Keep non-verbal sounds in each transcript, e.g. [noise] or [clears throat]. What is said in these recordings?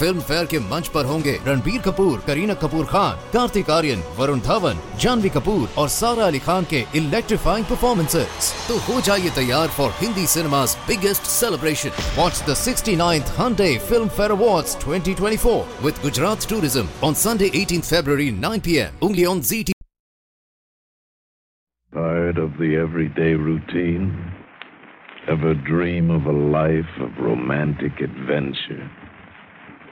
Film fair के मंच पर होंगे रणबीर कपूर, करीना कपूर खान, कार्तिक आर्यन, वरुण धवन, जानवी कपूर और सारा अली खान के इलेक्ट्रीफाइंग परफॉर्मेंसेस तो हो जाइए तैयार for Hindi cinema biggest celebration what sixty ninth ninth Filmfare award twenty twenty four with Gujarat tourism on Sunday eighteen February nine P M उंगली on G T Tired of the everyday routine? Ever dream of a life of romantic adventure?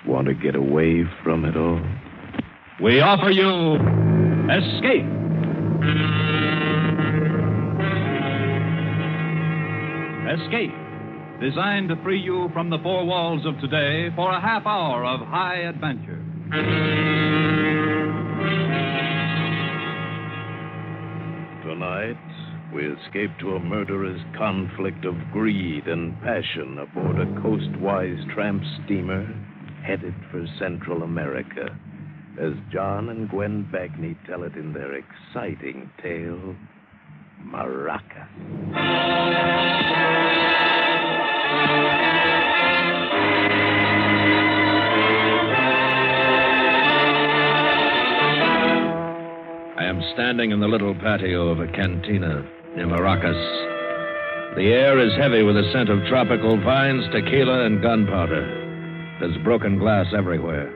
Want to get away from it all? We offer you Escape. Escape, designed to free you from the four walls of today for a half hour of high adventure. Tonight, we escape to a murderous conflict of greed and passion aboard a coastwise tramp steamer headed for Central America as John and Gwen Bagni tell it in their exciting tale, Maracas. I am standing in the little patio of a cantina near Maracas. The air is heavy with the scent of tropical vines, tequila, and gunpowder. There's broken glass everywhere,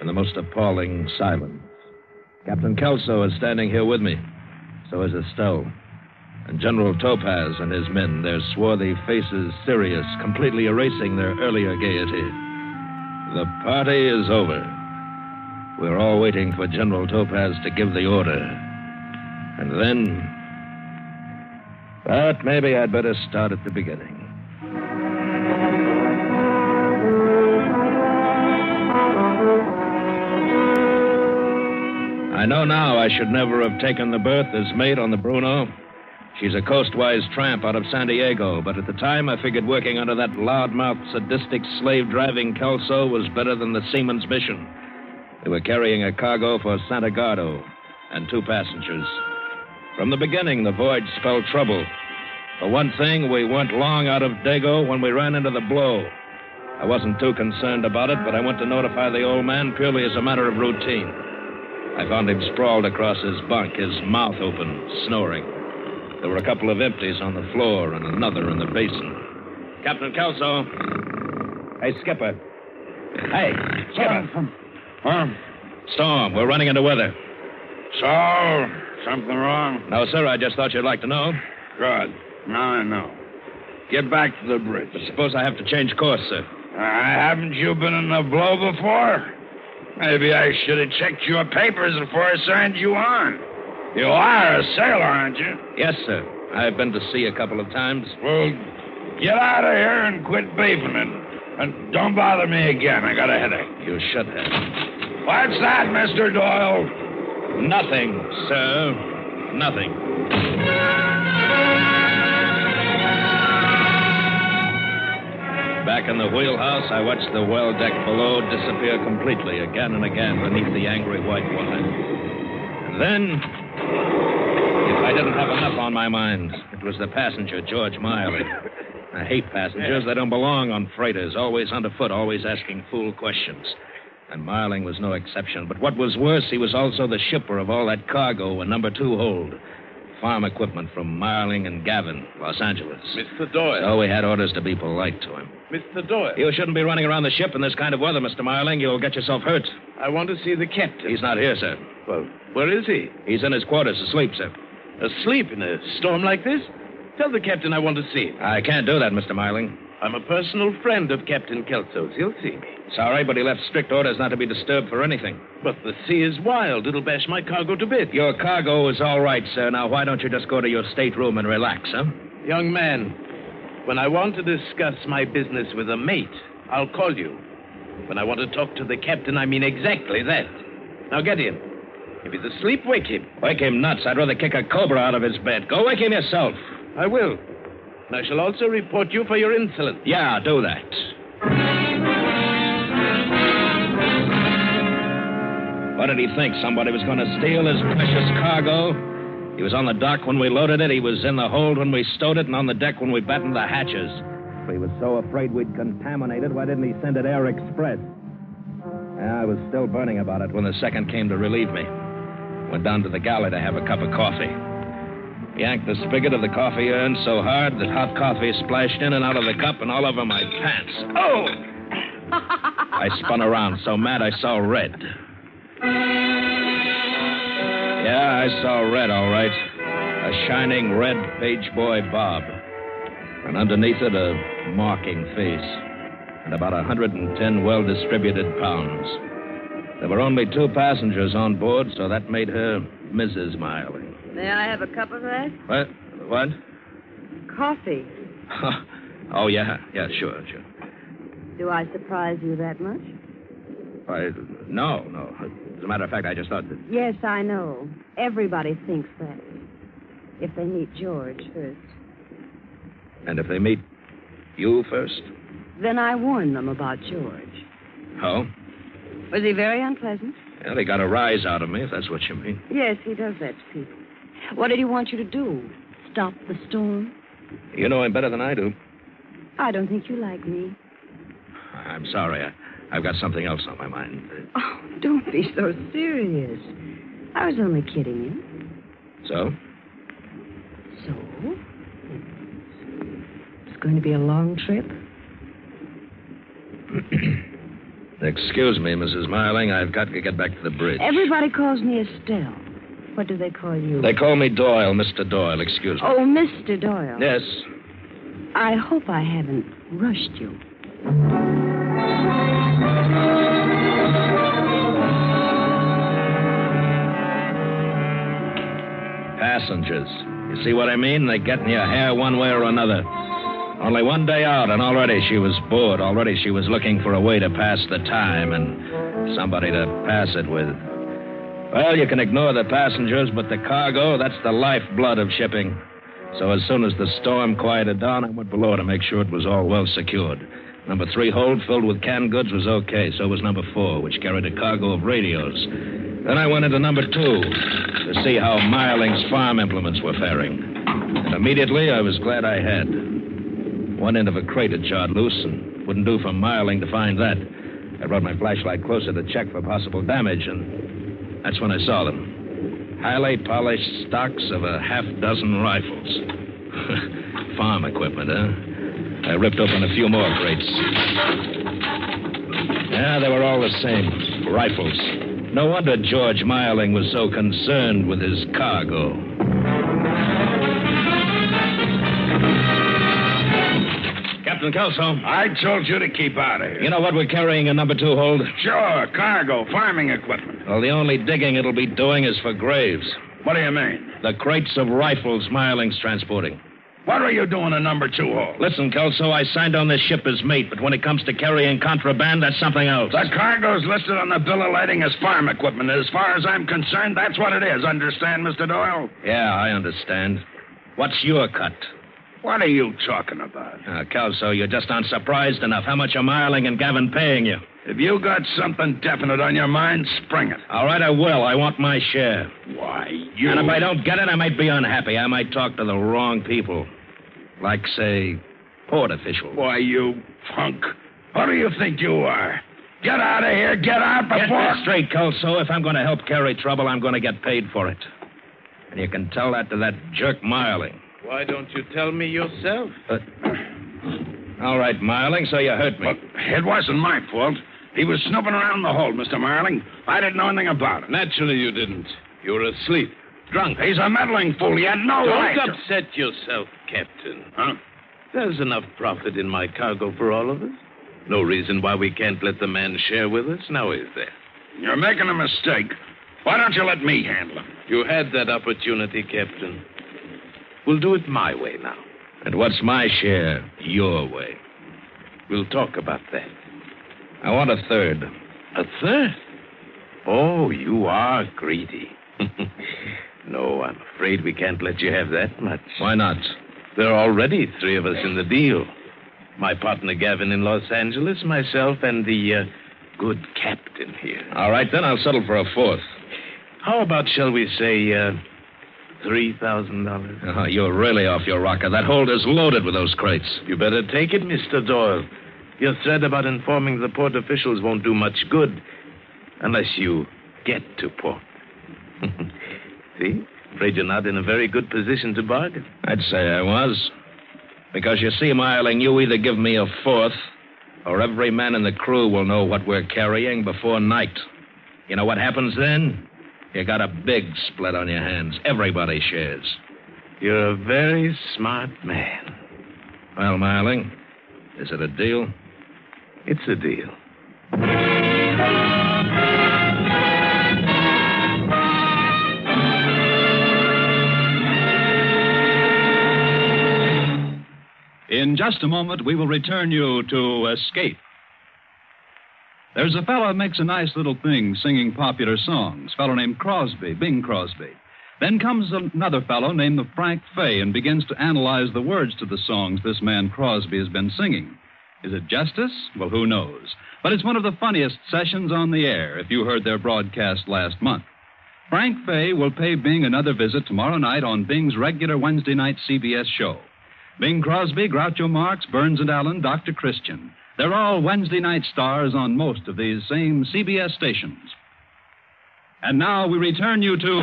and the most appalling silence. Captain Kelso is standing here with me. So is Estelle. And General Topaz and his men, their swarthy faces serious, completely erasing their earlier gaiety. The party is over. We're all waiting for General Topaz to give the order. And then. But maybe I'd better start at the beginning. I know now I should never have taken the berth as mate on the Bruno. She's a coastwise tramp out of San Diego, but at the time I figured working under that loudmouth, sadistic, slave driving Kelso was better than the seaman's mission. They were carrying a cargo for Santa Gardo and two passengers. From the beginning, the voyage spelled trouble. For one thing, we weren't long out of Dago when we ran into the blow. I wasn't too concerned about it, but I went to notify the old man purely as a matter of routine. I found him sprawled across his bunk, his mouth open, snoring. There were a couple of empties on the floor and another in the basin. Captain Kelso. Hey, Skipper. Hey, Skipper. Huh? Storm, we're running into weather. So, something wrong? No, sir, I just thought you'd like to know. Good. Now I know. Get back to the bridge. But suppose I have to change course, sir. Uh, haven't you been in a blow before? Maybe I should have checked your papers before I signed you on. You are a sailor, aren't you? Yes, sir. I've been to sea a couple of times. Well, get out of here and quit beefing it. And don't bother me again. I got a headache. You should have. What's that, Mr. Doyle? Nothing, sir. Nothing. Back in the wheelhouse, I watched the well deck below disappear completely again and again beneath the angry white water. And then, if I didn't have enough on my mind, it was the passenger, George Miley. I hate passengers. They don't belong on freighters, always underfoot, always asking fool questions. And Marling was no exception. But what was worse, he was also the shipper of all that cargo in number two hold. Farm equipment from Marling and Gavin, Los Angeles. Mr. Doyle. So we had orders to be polite to him. Mr. Doyle. You shouldn't be running around the ship in this kind of weather, Mr. Marling. You'll get yourself hurt. I want to see the captain. He's not here, sir. Well, where is he? He's in his quarters asleep, sir. Asleep in a storm like this? Tell the captain I want to see him. I can't do that, Mr. Marling. I'm a personal friend of Captain Kelso's. He'll see me. Sorry, but he left strict orders not to be disturbed for anything. But the sea is wild. It'll bash my cargo to bits. Your cargo is all right, sir. Now, why don't you just go to your stateroom and relax, huh? Young man, when I want to discuss my business with a mate, I'll call you. When I want to talk to the captain, I mean exactly that. Now get in. If he's asleep, wake him. Wake him nuts. I'd rather kick a cobra out of his bed. Go wake him yourself. I will. And I shall also report you for your insolence. Yeah, do that. What did he think? Somebody was going to steal his precious cargo? He was on the dock when we loaded it. He was in the hold when we stowed it, and on the deck when we battened the hatches. If he was so afraid we'd contaminate it, why didn't he send it air express? Yeah, I was still burning about it when the second came to relieve me. Went down to the galley to have a cup of coffee. Yanked the spigot of the coffee urn so hard that hot coffee splashed in and out of the cup and all over my pants. Oh! [laughs] I spun around so mad I saw red. Yeah, I saw red, all right. A shining red page boy bob. And underneath it, a mocking face. And about a 110 well distributed pounds. There were only two passengers on board, so that made her Mrs. Miley. May I have a cup of that? What? What? Coffee. [laughs] oh, yeah. Yeah, sure, sure. Do I surprise you that much? Why, no, no. As a matter of fact, I just thought that. Yes, I know. Everybody thinks that. If they meet George first. And if they meet you first? Then I warn them about George. Oh? Was he very unpleasant? Yeah, they got a rise out of me, if that's what you mean. Yes, he does that to people. What did he want you to do? Stop the storm? You know him better than I do. I don't think you like me. I'm sorry. I, I've got something else on my mind. Oh, don't be so serious. I was only kidding you. So? So? It's going to be a long trip? [clears throat] Excuse me, Mrs. Marling. I've got to get back to the bridge. Everybody calls me Estelle. What do they call you? They call me Doyle, Mr. Doyle. Excuse me. Oh, Mr. Doyle. Yes. I hope I haven't rushed you. Passengers. You see what I mean? They get in your hair one way or another. Only one day out, and already she was bored. Already she was looking for a way to pass the time and somebody to pass it with. Well, you can ignore the passengers, but the cargo, that's the lifeblood of shipping. So as soon as the storm quieted down, I went below to make sure it was all well secured. Number three hold filled with canned goods was okay. So was number four, which carried a cargo of radios. Then I went into number two to see how Marling's farm implements were faring. And immediately I was glad I had. One end of a crate had jarred loose and wouldn't do for Miling to find that. I brought my flashlight closer to check for possible damage, and that's when I saw them. Highly polished stocks of a half dozen rifles. [laughs] Farm equipment, huh? I ripped open a few more crates. Yeah, they were all the same. Rifles. No wonder George Marling was so concerned with his cargo. Captain Kelso. I told you to keep out of here. You know what we're carrying in number two hold? Sure, cargo, farming equipment. Well, the only digging it'll be doing is for graves. What do you mean? The crates of rifles Marling's transporting. What are you doing in number two hold? Listen, Kelso, I signed on this ship as mate, but when it comes to carrying contraband, that's something else. The cargo's listed on the bill of lading as farm equipment. As far as I'm concerned, that's what it is. Understand, Mr. Doyle? Yeah, I understand. What's your cut? What are you talking about? Uh, Kelso, you're just surprised enough. How much are Marling and Gavin paying you? If you got something definite on your mind, spring it. All right, I will. I want my share. Why, you. And if I don't get it, I might be unhappy. I might talk to the wrong people. Like, say, port officials. Why, you punk. What do you think you are? Get out of here. Get out Get before. that straight, Kelso. If I'm going to help carry trouble, I'm going to get paid for it. And you can tell that to that jerk Marling. Why don't you tell me yourself? But... Uh, [clears throat] all right, Marling, so you hurt me. Look, it wasn't my fault. He was snooping around the hold, Mr. Marling. I didn't know anything about it. Naturally, you didn't. You were asleep, drunk. He's a meddling fool. He had no Don't right. to- upset yourself, Captain. Huh? There's enough profit in my cargo for all of us. No reason why we can't let the man share with us, now is there? You're making a mistake. Why don't you let me handle him? You had that opportunity, Captain. We'll do it my way now. And what's my share your way? We'll talk about that. I want a third. A third? Oh, you are greedy. [laughs] no, I'm afraid we can't let you have that much. Why not? There are already three of us in the deal. My partner Gavin in Los Angeles, myself, and the uh, good captain here. All right, then I'll settle for a fourth. How about, shall we say, uh, $3,000? Oh, uh-huh, you're really off your rocker. That hold is loaded with those crates. You better take it, Mr. Doyle. Your threat about informing the port officials won't do much good unless you get to port. [laughs] See? Afraid you're not in a very good position to bargain. I'd say I was. Because you see, Marling, you either give me a fourth, or every man in the crew will know what we're carrying before night. You know what happens then? You got a big split on your hands. Everybody shares. You're a very smart man. Well, Marling, is it a deal? It's a deal. In just a moment, we will return you to Escape. There's a fellow makes a nice little thing singing popular songs, fellow named Crosby, Bing Crosby. Then comes another fellow named Frank Fay and begins to analyze the words to the songs this man Crosby has been singing. Is it justice? Well, who knows? But it's one of the funniest sessions on the air if you heard their broadcast last month. Frank Fay will pay Bing another visit tomorrow night on Bing's regular Wednesday night CBS show. Bing Crosby, Groucho Marx, Burns and Allen, Dr. Christian. They're all Wednesday night stars on most of these same CBS stations. And now we return you to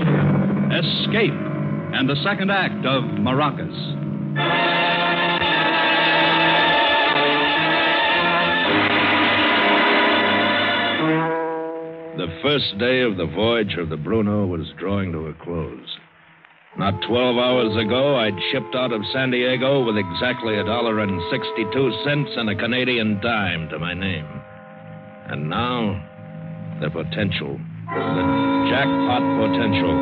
Escape and the second act of Maracas. The first day of the voyage of the Bruno was drawing to a close. Not 12 hours ago, I'd shipped out of San Diego with exactly a dollar and 62 cents and a Canadian dime to my name. And now, the potential. The jackpot potential.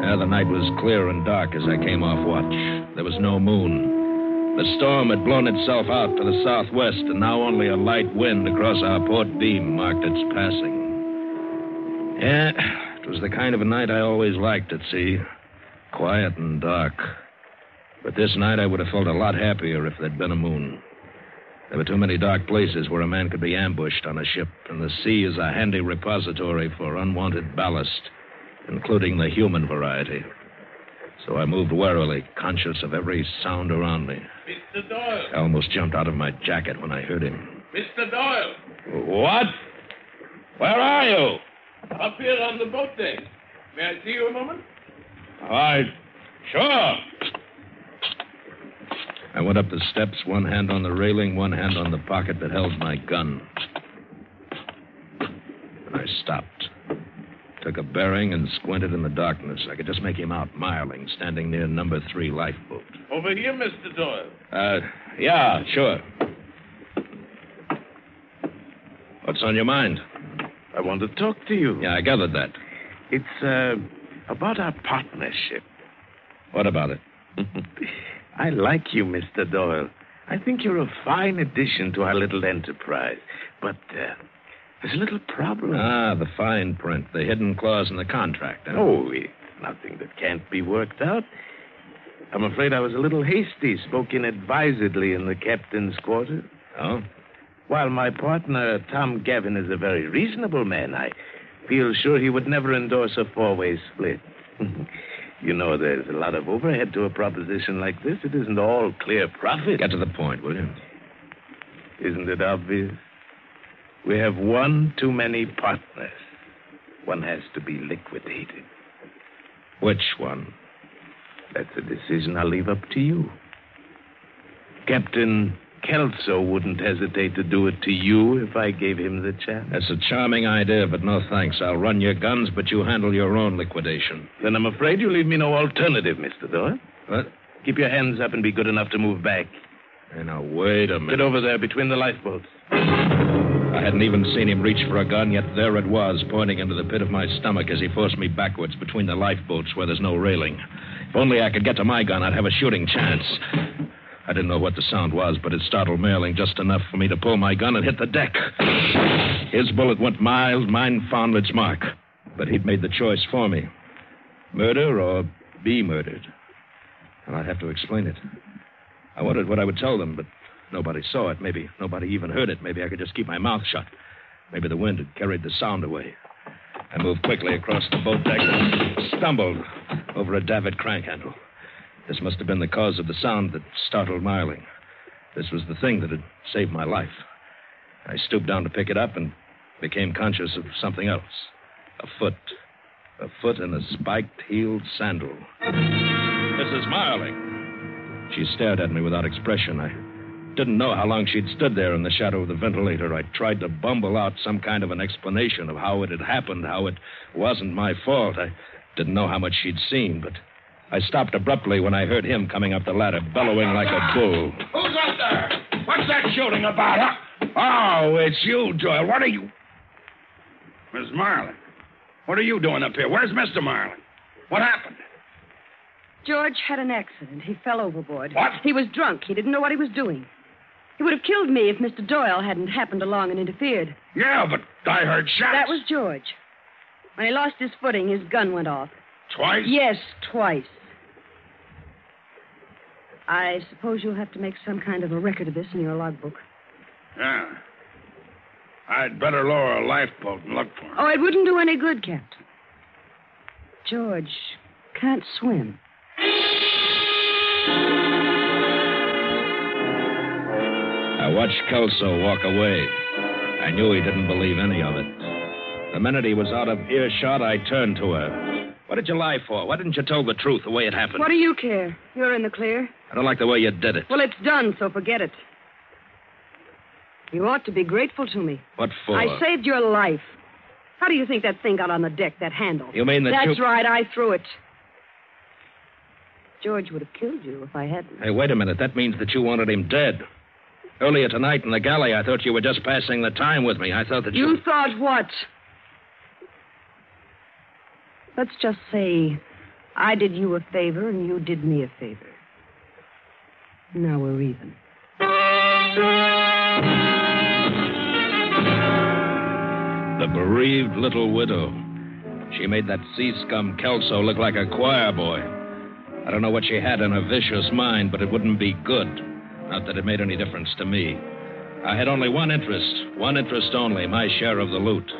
Yeah, the night was clear and dark as I came off watch. There was no moon. The storm had blown itself out to the southwest, and now only a light wind across our port beam marked its passing. Yeah, it was the kind of a night I always liked at sea quiet and dark. But this night I would have felt a lot happier if there'd been a moon. There were too many dark places where a man could be ambushed on a ship, and the sea is a handy repository for unwanted ballast, including the human variety. So I moved warily, conscious of every sound around me. Mr. Doyle! I almost jumped out of my jacket when I heard him. Mr. Doyle! What? Where are you? Up here on the boat deck. May I see you a moment? I. Sure. I went up the steps, one hand on the railing, one hand on the pocket that held my gun. I stopped. Took a bearing and squinted in the darkness. I could just make him out, Marling, standing near number three lifeboat. Over here, Mr. Doyle. Uh, yeah, sure. What's on your mind? I want to talk to you. Yeah, I gathered that. It's, uh, about our partnership. What about it? [laughs] I like you, Mr. Doyle. I think you're a fine addition to our little enterprise. But, uh, there's a little problem. Ah, the fine print, the hidden clause in the contract. Huh? Oh, it's nothing that can't be worked out. I'm afraid I was a little hasty, spoke inadvisedly in the captain's quarters. Oh? While my partner, Tom Gavin, is a very reasonable man, I feel sure he would never endorse a four way split. [laughs] you know, there's a lot of overhead to a proposition like this. It isn't all clear profit. Get to the point, will you? Isn't it obvious? We have one too many partners. One has to be liquidated. Which one? That's a decision I'll leave up to you. Captain Kelso wouldn't hesitate to do it to you if I gave him the chance. That's a charming idea, but no thanks. I'll run your guns, but you handle your own liquidation. Then I'm afraid you leave me no alternative, Mr. Doyle. What? Keep your hands up and be good enough to move back. Hey, now, wait a minute. Get over there between the lifeboats. I hadn't even seen him reach for a gun, yet there it was, pointing into the pit of my stomach as he forced me backwards between the lifeboats where there's no railing. If only I could get to my gun, I'd have a shooting chance. I didn't know what the sound was, but it startled Marling just enough for me to pull my gun and hit the deck. His bullet went mild, mine found its mark. But he'd made the choice for me murder or be murdered. And I'd have to explain it. I wondered what I would tell them, but nobody saw it. Maybe nobody even heard it. Maybe I could just keep my mouth shut. Maybe the wind had carried the sound away. I moved quickly across the boat deck and stumbled over a davit crank handle. This must have been the cause of the sound that startled Marling. This was the thing that had saved my life. I stooped down to pick it up and became conscious of something else. A foot. A foot in a spiked heeled sandal. Mrs. Marling. She stared at me without expression. I didn't know how long she'd stood there in the shadow of the ventilator. I tried to bumble out some kind of an explanation of how it had happened, how it wasn't my fault. I didn't know how much she'd seen, but I stopped abruptly when I heard him coming up the ladder, bellowing like a bull. Who's up there? What's that shooting about, huh? Oh, it's you, Doyle. What are you. Miss Marling, what are you doing up here? Where's Mr. Marling? What happened? George had an accident. He fell overboard. What? He was drunk. He didn't know what he was doing. He would have killed me if Mr. Doyle hadn't happened along and interfered. Yeah, but I heard shots. That was George. When he lost his footing, his gun went off. Twice? Yes, twice. I suppose you'll have to make some kind of a record of this in your logbook. Yeah. I'd better lower a lifeboat and look for him. Oh, it wouldn't do any good, Captain. George can't swim. I watched Kelso walk away. I knew he didn't believe any of it. The minute he was out of earshot, I turned to her. What did you lie for? Why didn't you tell the truth the way it happened? What do you care? You're in the clear. I don't like the way you did it. Well, it's done, so forget it. You ought to be grateful to me. What for? I saved your life. How do you think that thing got on the deck, that handle? You mean that That's you... right, I threw it. George would have killed you if I hadn't. Hey, wait a minute. That means that you wanted him dead. Earlier tonight in the galley, I thought you were just passing the time with me. I thought that you. You thought what? Let's just say I did you a favor and you did me a favor. Now we're even. The bereaved little widow. She made that sea scum Kelso look like a choir boy. I don't know what she had in her vicious mind, but it wouldn't be good. Not that it made any difference to me. I had only one interest, one interest only, my share of the loot.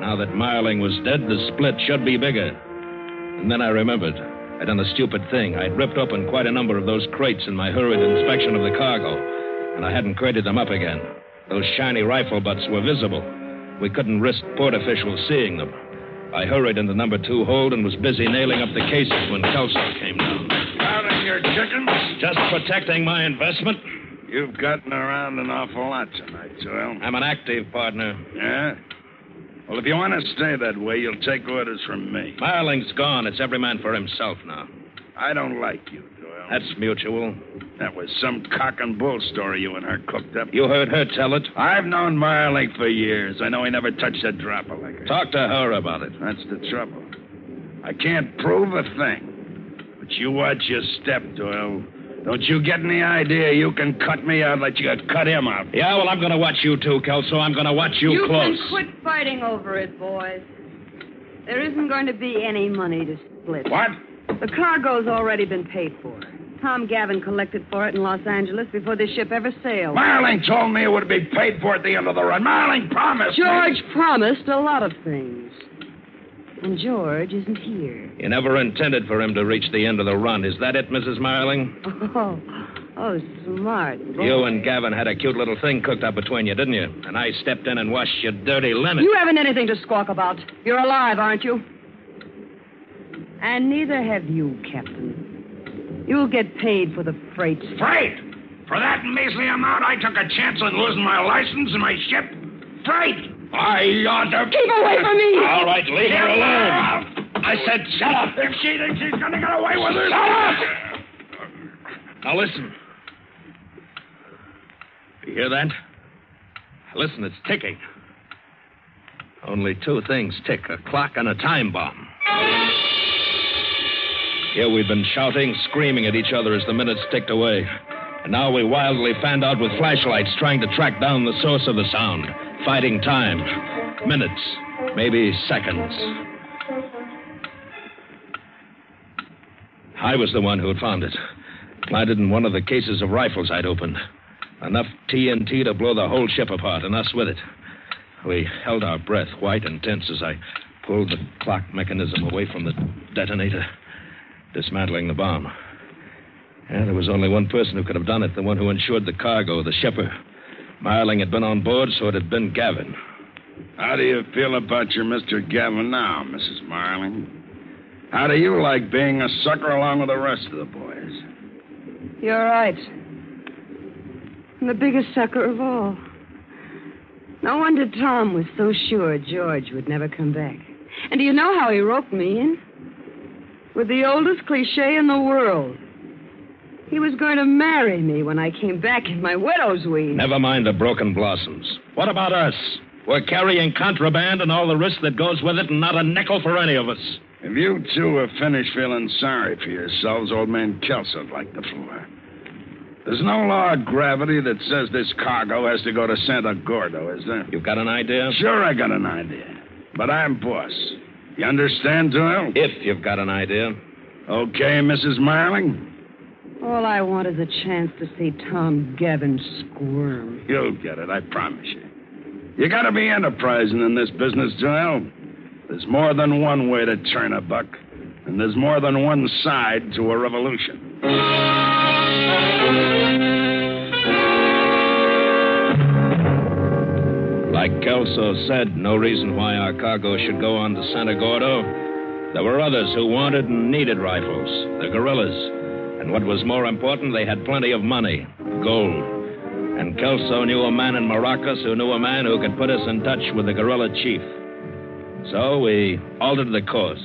Now that Marling was dead, the split should be bigger. And then I remembered. I'd done a stupid thing. I'd ripped open quite a number of those crates in my hurried inspection of the cargo, and I hadn't crated them up again. Those shiny rifle butts were visible. We couldn't risk port officials seeing them. I hurried into number two hold and was busy nailing up the cases when Kelso came down. Counting your chickens? Just protecting my investment. You've gotten around an awful lot tonight, Doyle. I'm an active partner. Yeah? Well, if you want to stay that way, you'll take orders from me. Marling's gone. It's every man for himself now. I don't like you, Doyle. That's mutual. That was some cock and bull story you and her cooked up. You heard her tell it. I've known Marling for years. I know he never touched a drop of liquor. Talk to her about it. That's the trouble. I can't prove a thing. But you watch your step, Doyle. Don't you get any idea you can cut me out like you could cut him out? Yeah, well, I'm going to watch you too, Kelso. I'm going to watch you, you close. can quit fighting over it, boys. There isn't going to be any money to split. What? The cargo's already been paid for. Tom Gavin collected for it in Los Angeles before this ship ever sailed. Marling told me it would be paid for at the end of the run. Marling promised. me- George promised a lot of things. And George isn't here. You never intended for him to reach the end of the run. Is that it, Mrs. Marling? Oh, oh, smart. boy. You and Gavin had a cute little thing cooked up between you, didn't you? And I stepped in and washed your dirty linen. You haven't anything to squawk about. You're alive, aren't you? And neither have you, Captain. You'll get paid for the freight. Freight! For that measly amount, I took a chance on losing my license and my ship. Freight! I ought to. Keep away from me! All right, leave her alone. I said, shut up! If she thinks she's going to get away with it. Shut up! Now listen. You hear that? Listen, it's ticking. Only two things tick a clock and a time bomb. Here we've been shouting, screaming at each other as the minutes ticked away. And now we wildly fanned out with flashlights, trying to track down the source of the sound. Fighting time. Minutes, maybe seconds. I was the one who had found it. Planted in one of the cases of rifles I'd opened. Enough TNT to blow the whole ship apart, and us with it. We held our breath, white and tense, as I pulled the clock mechanism away from the detonator, dismantling the bomb. Yeah, there was only one person who could have done it, the one who insured the cargo, the shipper. Marling had been on board, so it had been Gavin. How do you feel about your Mr. Gavin now, Mrs. Marling? How do you like being a sucker along with the rest of the boys? You're right. I'm the biggest sucker of all. No wonder Tom was so sure George would never come back. And do you know how he roped me in? With the oldest cliche in the world. He was going to marry me when I came back in my widow's weed. Never mind the broken blossoms. What about us? We're carrying contraband and all the risk that goes with it, and not a nickel for any of us. If you two have finished feeling sorry for yourselves, old man Kelso'd like the floor. There's no law of gravity that says this cargo has to go to Santa Gordo, is there? You've got an idea? Sure, I got an idea. But I'm boss. You understand, Doyle? If you've got an idea. Okay, Mrs. Marling? All I want is a chance to see Tom Gavin squirm. You'll get it, I promise you. You gotta be enterprising in this business, Doyle. There's more than one way to turn a buck, and there's more than one side to a revolution. Like Kelso said, no reason why our cargo should go on to Santa Gordo. There were others who wanted and needed rifles, the guerrillas. And what was more important, they had plenty of money, gold. And Kelso knew a man in Maracas who knew a man who could put us in touch with the guerrilla chief. So we altered the course.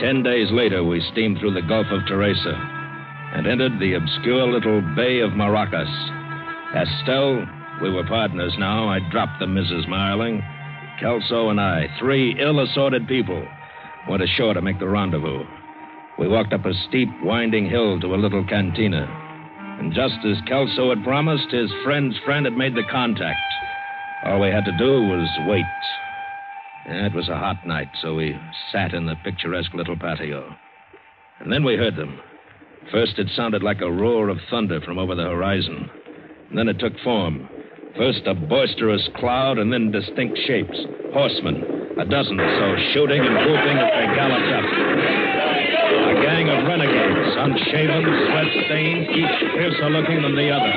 Ten days later, we steamed through the Gulf of Teresa and entered the obscure little Bay of Maracas. Estelle, we were partners now. I dropped the Mrs. Marling. Kelso and I, three ill assorted people, went ashore to make the rendezvous. We walked up a steep, winding hill to a little cantina. And just as Kelso had promised, his friend's friend had made the contact. All we had to do was wait. It was a hot night, so we sat in the picturesque little patio. And then we heard them. First, it sounded like a roar of thunder from over the horizon. And then it took form. First, a boisterous cloud, and then distinct shapes. Horsemen, a dozen or so, shooting and whooping as they galloped up. A gang of renegades, unshaven, sweat-stained, each fiercer looking than the other.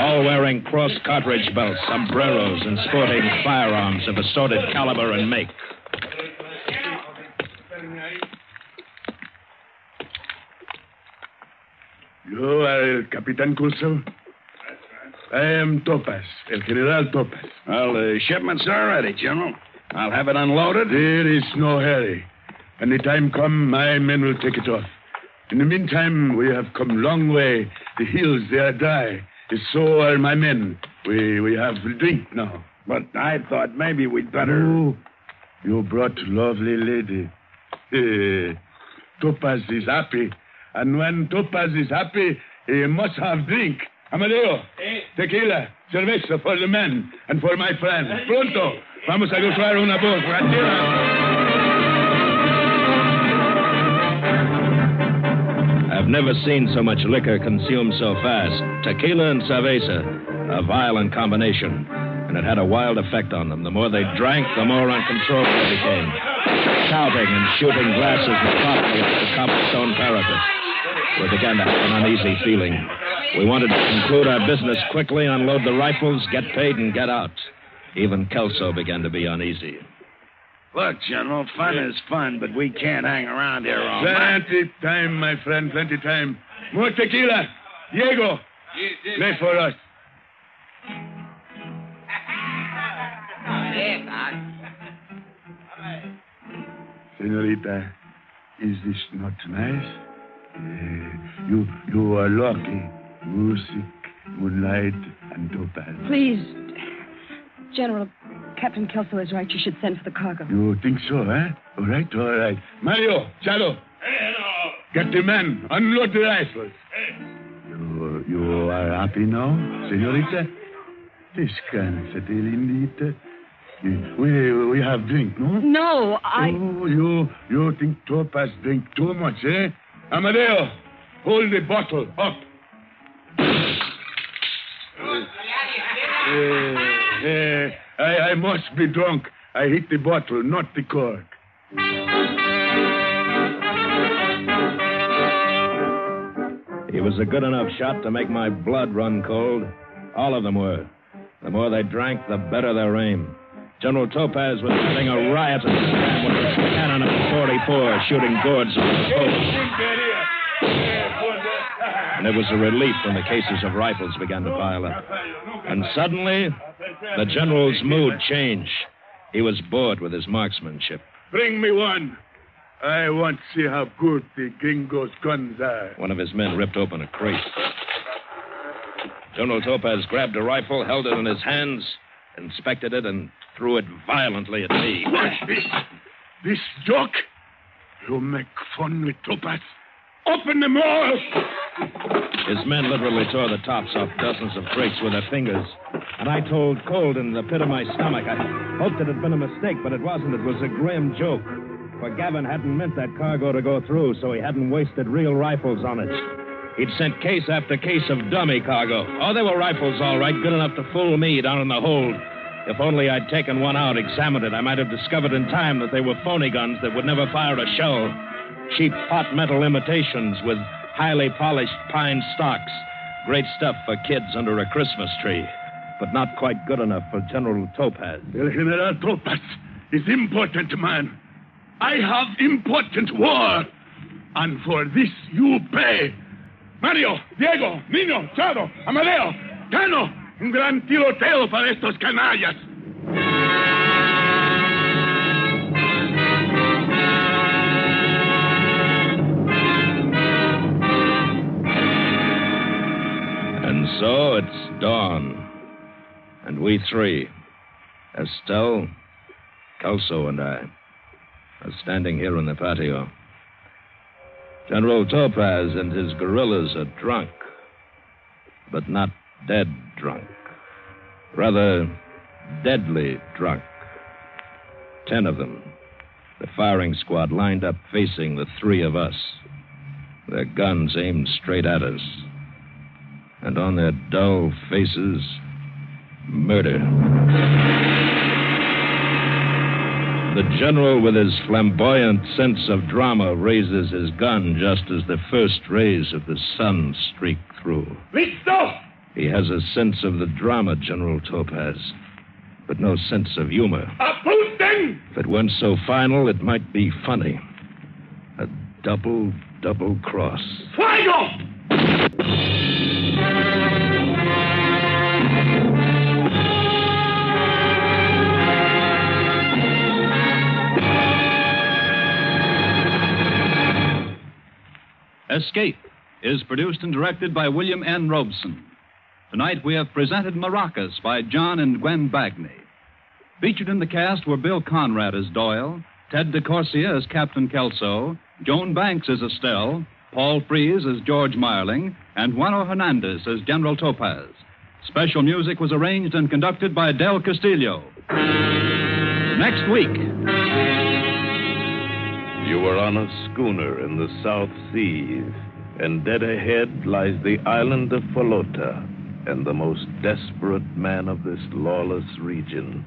All wearing cross cartridge belts, sombreros, and sporting firearms of assorted caliber and make. You are Capitan Coulson? I am Topaz, El General Topaz. Well, the shipment's all ready, General. I'll have it unloaded. There is no hurry. When the time come, my men will take it off. In the meantime, we have come long way. The hills, they are dry. So are my men. We we have drink now. But I thought maybe we'd better. Oh, you brought lovely lady. Eh, Topaz is happy. And when Topaz is happy, he must have drink. Amadeo, tequila, cerveza for the men and for my friend. Pronto. Vamos a buscar una voz. I've never seen so much liquor consumed so fast. Tequila and cerveza, a violent combination. And it had a wild effect on them. The more they drank, the more uncontrollable they became. Shouting and shooting glasses and promptly at the cobblestone parapet. We began to have an uneasy feeling. We wanted to conclude our business quickly, unload the rifles, get paid, and get out. Even Kelso began to be uneasy. Look, General, fun is fun, but we can't hang around here all night. Plenty time, my friend, plenty time. More tequila. Diego, play for us. Senorita, is this not nice? Eh, you you are lucky. Music, moonlight, and topaz. Please, General, Captain Kelso is right. You should send for the cargo. You think so, eh? All right, all right. Mario, Chalo. Get the men. Unload the rifles. You, you are happy now, senorita? Descansate, lindita. We, we have drink, no? No, I. Oh, you, you think Topaz drink too much, eh? Amadeo, hold the bottle up. Eh, eh, I, I must be drunk. I hit the bottle, not the cork. He was a good enough shot to make my blood run cold. All of them were. The more they drank, the better their aim. General Topaz was having a riot at time with a cannon at 44 shooting gourds over the post. And it was a relief when the cases of rifles began to pile up. And suddenly, the general's mood changed. He was bored with his marksmanship. Bring me one. I want to see how good the gringo's guns are. One of his men ripped open a crate. General Topaz grabbed a rifle, held it in his hands, inspected it, and threw it violently at me. What? This, this joke? You make fun with Topaz? Open them all! His men literally tore the tops off dozens of crates with their fingers. And I told cold in the pit of my stomach. I hoped it had been a mistake, but it wasn't. It was a grim joke. For Gavin hadn't meant that cargo to go through, so he hadn't wasted real rifles on it. He'd sent case after case of dummy cargo. Oh, they were rifles, all right, good enough to fool me down in the hold. If only I'd taken one out, examined it, I might have discovered in time that they were phony guns that would never fire a shell. Cheap pot metal imitations with highly polished pine stocks. Great stuff for kids under a Christmas tree, but not quite good enough for General Topaz. General Topaz is important man. I have important war. And for this you pay. Mario, Diego, Nino, Chado, Amadeo, Cano, un gran tiroteo para estos canallas. So it's dawn. And we three, Estelle, Kelso, and I, are standing here in the patio. General Topaz and his guerrillas are drunk, but not dead drunk. Rather, deadly drunk. Ten of them. The firing squad lined up facing the three of us. Their guns aimed straight at us. And on their dull faces, murder. The general, with his flamboyant sense of drama, raises his gun just as the first rays of the sun streak through. Listo! He has a sense of the drama, General Topaz, but no sense of humor. Apunten! If it weren't so final, it might be funny. A double, double cross. Fuego! Escape is produced and directed by William N. Robson. Tonight we have presented Maracas by John and Gwen Bagni. Featured in the cast were Bill Conrad as Doyle, Ted DeCorsia as Captain Kelso, Joan Banks as Estelle, Paul Frees as George Marling, and Juano Hernandez as General Topaz. Special music was arranged and conducted by Del Castillo. Next week. You were on a schooner in the South Seas, and dead ahead lies the island of Falota and the most desperate man of this lawless region.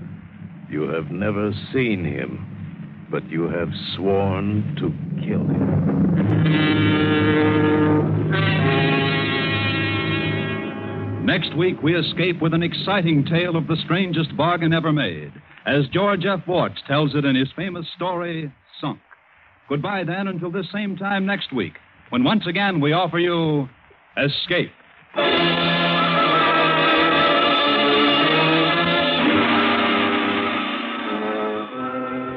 You have never seen him, but you have sworn to kill him. Next week, we escape with an exciting tale of the strangest bargain ever made, as George F. Worts tells it in his famous story, Sunk. Goodbye, then, until this same time next week, when once again we offer you Escape.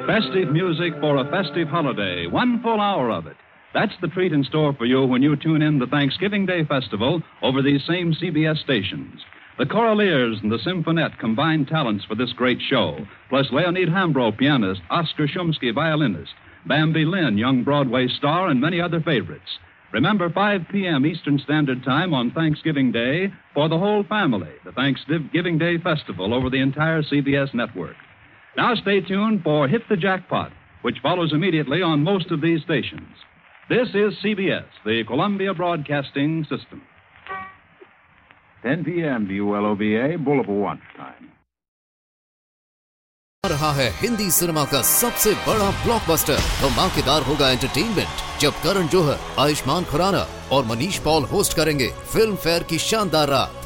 Festive music for a festive holiday, one full hour of it. That's the treat in store for you when you tune in the Thanksgiving Day Festival over these same CBS stations. The Choraliers and the Symphonette combined talents for this great show, plus Leonid Hambro, pianist, Oscar Shumsky, violinist, Bambi Lynn, young Broadway star, and many other favorites. Remember, 5 p.m. Eastern Standard Time on Thanksgiving Day for the whole family, the Thanksgiving Day Festival over the entire CBS network. Now stay tuned for Hit the Jackpot, which follows immediately on most of these stations. This is CBS, the Columbia Broadcasting System. 10 p.m. WLOBA, Boulevard Watch Time. रहा है Hindi cinema का सबसे बड़ा blockbuster धमाकेदार होगा entertainment जब करण जौहर आयुष्मान खुराना और Manish Paul host करेंगे फ़िल्म फेयर की शानदार रात